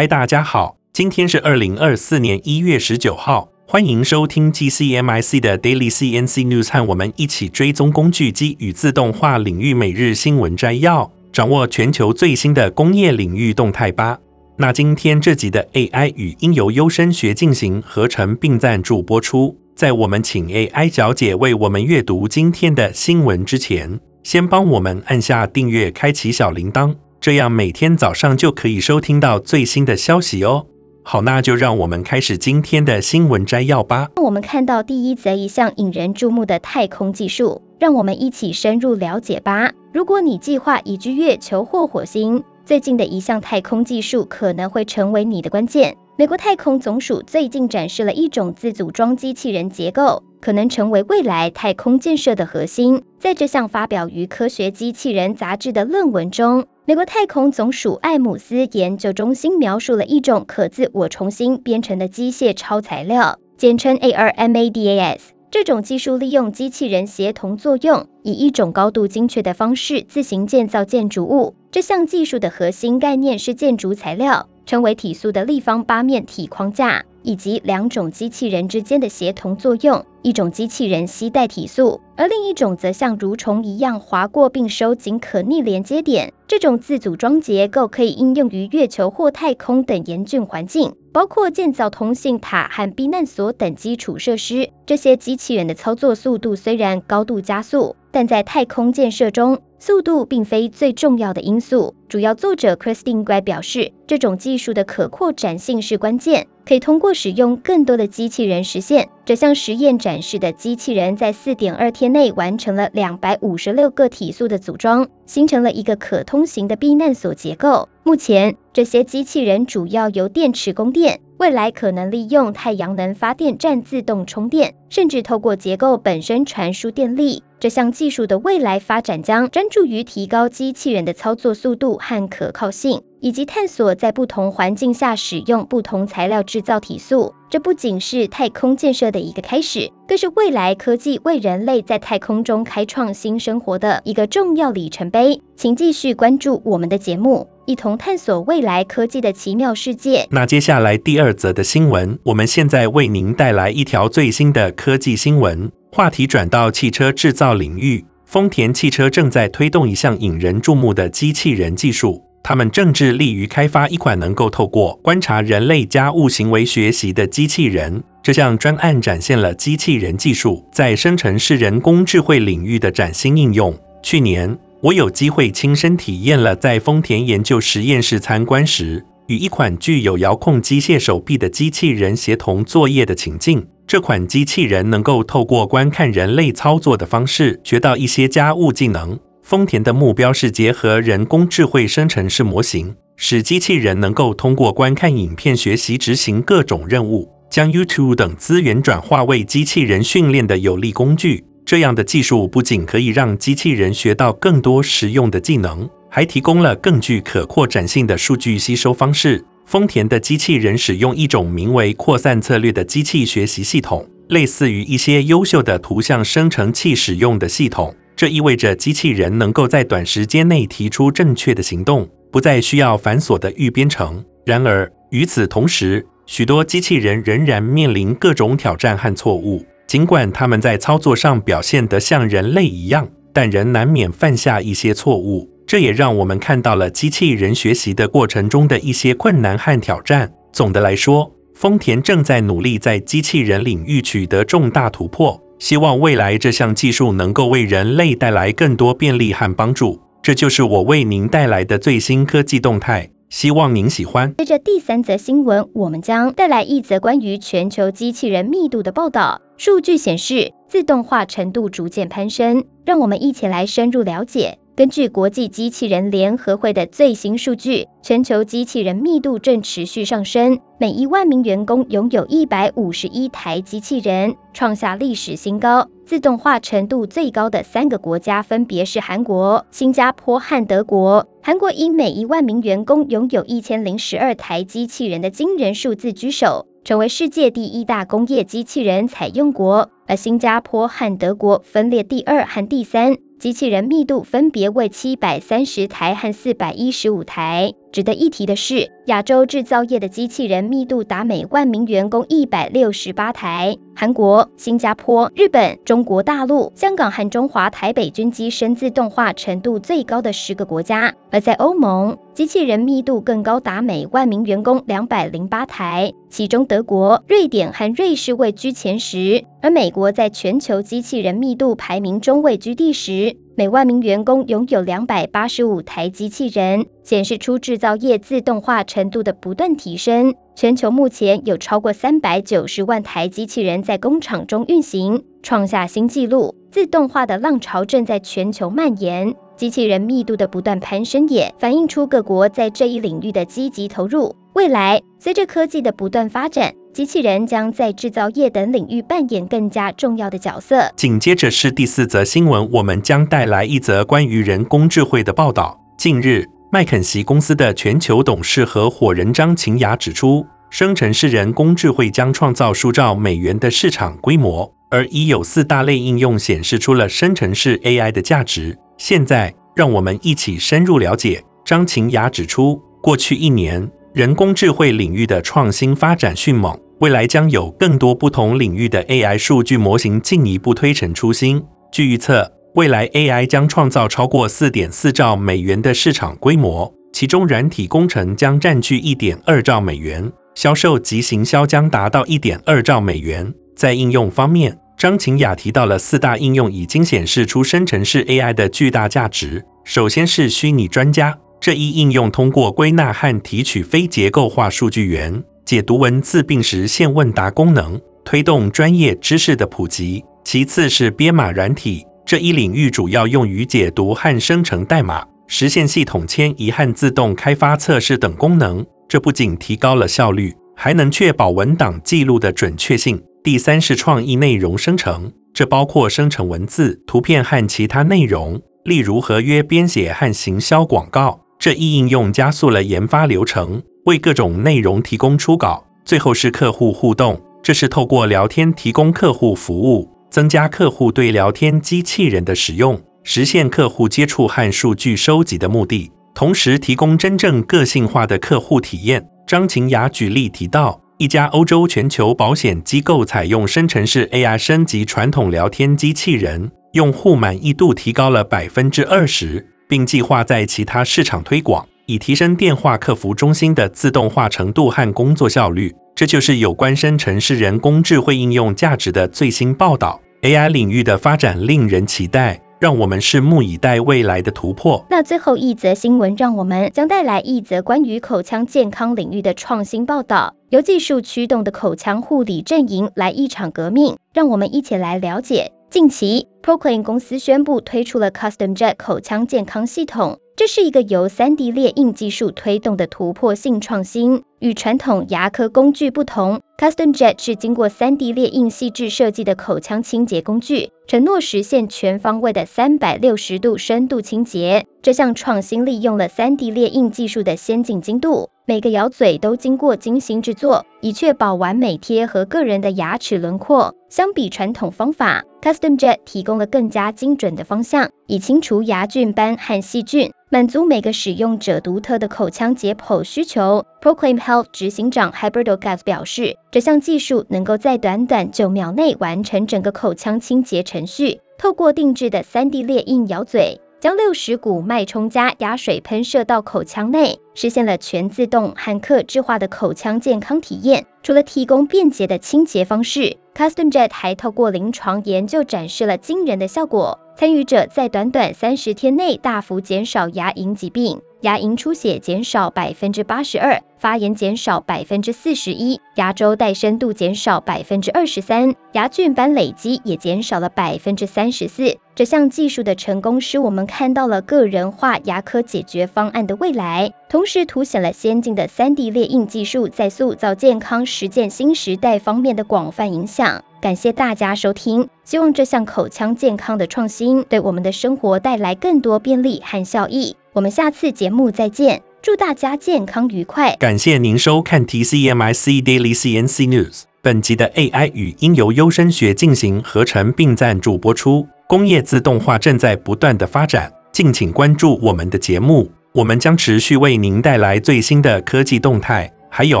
嗨，大家好，今天是二零二四年一月十九号，欢迎收听 GCMIC 的 Daily CNC News，和我们一起追踪工具机与自动化领域每日新闻摘要，掌握全球最新的工业领域动态吧。那今天这集的 AI 语音由优声学进行合成并赞助播出。在我们请 AI 小姐为我们阅读今天的新闻之前，先帮我们按下订阅，开启小铃铛，这样每天早上就可以收听到最新的消息哦。好，那就让我们开始今天的新闻摘要吧。我们看到第一则一项引人注目的太空技术，让我们一起深入了解吧。如果你计划移居月球或火星，最近的一项太空技术可能会成为你的关键。美国太空总署最近展示了一种自组装机器人结构，可能成为未来太空建设的核心。在这项发表于《科学机器人》杂志的论文中，美国太空总署艾姆斯研究中心描述了一种可自我重新编程的机械超材料，简称 ARMADAS。这种技术利用机器人协同作用，以一种高度精确的方式自行建造建筑物。这项技术的核心概念是建筑材料。称为体塑的立方八面体框架，以及两种机器人之间的协同作用。一种机器人携带体塑，而另一种则像蠕虫一样划过并收紧可逆连接点。这种自组装结构可以应用于月球或太空等严峻环境，包括建造通信塔和避难所等基础设施。这些机器人的操作速度虽然高度加速，但在太空建设中，速度并非最重要的因素。主要作者 Christine Gray 表示，这种技术的可扩展性是关键，可以通过使用更多的机器人实现。这项实验展示的机器人在四点二天内完成了两百五十六个体塑的组装，形成了一个可通行的避难所结构。目前，这些机器人主要由电池供电。未来可能利用太阳能发电站自动充电，甚至透过结构本身传输电力。这项技术的未来发展将专注于提高机器人的操作速度和可靠性，以及探索在不同环境下使用不同材料制造体素。这不仅是太空建设的一个开始，更是未来科技为人类在太空中开创新生活的一个重要里程碑。请继续关注我们的节目。一同探索未来科技的奇妙世界。那接下来第二则的新闻，我们现在为您带来一条最新的科技新闻。话题转到汽车制造领域，丰田汽车正在推动一项引人注目的机器人技术。他们正致力于开发一款能够透过观察人类家务行为学习的机器人。这项专案展现了机器人技术在生成式人工智慧领域的崭新应用。去年，我有机会亲身体验了在丰田研究实验室参观时，与一款具有遥控机械手臂的机器人协同作业的情境。这款机器人能够透过观看人类操作的方式，学到一些家务技能。丰田的目标是结合人工智慧生成式模型，使机器人能够通过观看影片学习执行各种任务，将 YouTube 等资源转化为机器人训练的有力工具。这样的技术不仅可以让机器人学到更多实用的技能，还提供了更具可扩展性的数据吸收方式。丰田的机器人使用一种名为扩散策略的机器学习系统，类似于一些优秀的图像生成器使用的系统。这意味着机器人能够在短时间内提出正确的行动，不再需要繁琐的预编程。然而，与此同时，许多机器人仍然面临各种挑战和错误。尽管他们在操作上表现得像人类一样，但仍难免犯下一些错误。这也让我们看到了机器人学习的过程中的一些困难和挑战。总的来说，丰田正在努力在机器人领域取得重大突破，希望未来这项技术能够为人类带来更多便利和帮助。这就是我为您带来的最新科技动态。希望您喜欢。接着第三则新闻，我们将带来一则关于全球机器人密度的报道。数据显示，自动化程度逐渐攀升。让我们一起来深入了解。根据国际机器人联合会的最新数据，全球机器人密度正持续上升，每一万名员工拥有一百五十一台机器人，创下历史新高。自动化程度最高的三个国家分别是韩国、新加坡和德国。韩国以每一万名员工拥有一千零十二台机器人的惊人数字居首，成为世界第一大工业机器人采用国。而新加坡和德国分列第二和第三。机器人密度分别为七百三十台和四百一十五台。值得一提的是，亚洲制造业的机器人密度达每万名员工一百六十八台。韩国、新加坡、日本、中国大陆、香港和中华台北军机深自动化程度最高的十个国家。而在欧盟，机器人密度更高达每万名员工两百零八台，其中德国、瑞典和瑞士位居前十，而美国在全球机器人密度排名中位居第十。每万名员工拥有两百八十五台机器人，显示出制造业自动化程度的不断提升。全球目前有超过三百九十万台机器人在工厂中运行，创下新纪录。自动化的浪潮正在全球蔓延，机器人密度的不断攀升也反映出各国在这一领域的积极投入。未来，随着科技的不断发展，机器人将在制造业等领域扮演更加重要的角色。紧接着是第四则新闻，我们将带来一则关于人工智慧的报道。近日，麦肯锡公司的全球董事合伙人张晴雅指出，生成式人工智慧将创造数兆美元的市场规模，而已有四大类应用显示出了生成式 AI 的价值。现在，让我们一起深入了解。张晴雅指出，过去一年，人工智慧领域的创新发展迅猛，未来将有更多不同领域的 AI 数据模型进一步推陈出新。据预测，未来 AI 将创造超过四点四兆美元的市场规模，其中软体工程将占据一点二兆美元，销售及行销将达到一点二兆美元。在应用方面，张晴雅提到了四大应用，已经显示出生成式 AI 的巨大价值。首先是虚拟专家。这一应用通过归纳和提取非结构化数据源，解读文字并实现问答功能，推动专业知识的普及。其次是编码软体，这一领域主要用于解读和生成代码，实现系统迁移和自动开发测试等功能。这不仅提高了效率，还能确保文档记录的准确性。第三是创意内容生成，这包括生成文字、图片和其他内容，例如合约编写和行销广告。这一应用加速了研发流程，为各种内容提供初稿。最后是客户互动，这是透过聊天提供客户服务，增加客户对聊天机器人的使用，实现客户接触和数据收集的目的，同时提供真正个性化的客户体验。张晴雅举例提到，一家欧洲全球保险机构采用生成式 AI 升级传统聊天机器人，用户满意度提高了百分之二十。并计划在其他市场推广，以提升电话客服中心的自动化程度和工作效率。这就是有关生成式人工智慧应用价值的最新报道。AI 领域的发展令人期待，让我们拭目以待未来的突破。那最后一则新闻，让我们将带来一则关于口腔健康领域的创新报道。由技术驱动的口腔护理阵营来一场革命，让我们一起来了解。近期，Proclaim 公司宣布推出了 Custom Jet 口腔健康系统，这是一个由 3D 列印技术推动的突破性创新。与传统牙科工具不同，Custom Jet 是经过 3D 列印细致设计的口腔清洁工具，承诺实现全方位的360度深度清洁。这项创新利用了 3D 列印技术的先进精度。每个咬嘴都经过精心制作，以确保完美贴合个人的牙齿轮廓。相比传统方法，Custom Jet 提供了更加精准的方向，以清除牙菌斑和细菌，满足每个使用者独特的口腔解剖需求。Proclaim Health 执行长 h y b e r d o g a s 表示，这项技术能够在短短九秒内完成整个口腔清洁程序，透过定制的 3D 列印咬嘴。将六十股脉冲加压水喷射到口腔内，实现了全自动和客制化的口腔健康体验。除了提供便捷的清洁方式，Custom Jet 还透过临床研究展示了惊人的效果。参与者在短短三十天内大幅减少牙龈疾病。牙龈出血减少百分之八十二，发炎减少百分之四十一，牙周带深度减少百分之二十三，牙菌斑累积也减少了百分之三十四。这项技术的成功，使我们看到了个人化牙科解决方案的未来，同时凸显了先进的 3D 列印技术在塑造健康实践新时代方面的广泛影响。感谢大家收听，希望这项口腔健康的创新对我们的生活带来更多便利和效益。我们下次节目再见，祝大家健康愉快。感谢您收看 TCMIC Daily CNC News。本集的 AI 语音由优声学进行合成并赞助播出。工业自动化正在不断的发展，敬请关注我们的节目。我们将持续为您带来最新的科技动态，还有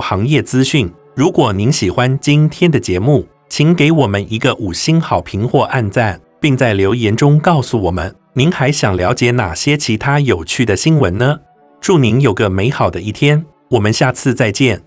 行业资讯。如果您喜欢今天的节目，请给我们一个五星好评或按赞，并在留言中告诉我们您还想了解哪些其他有趣的新闻呢？祝您有个美好的一天，我们下次再见。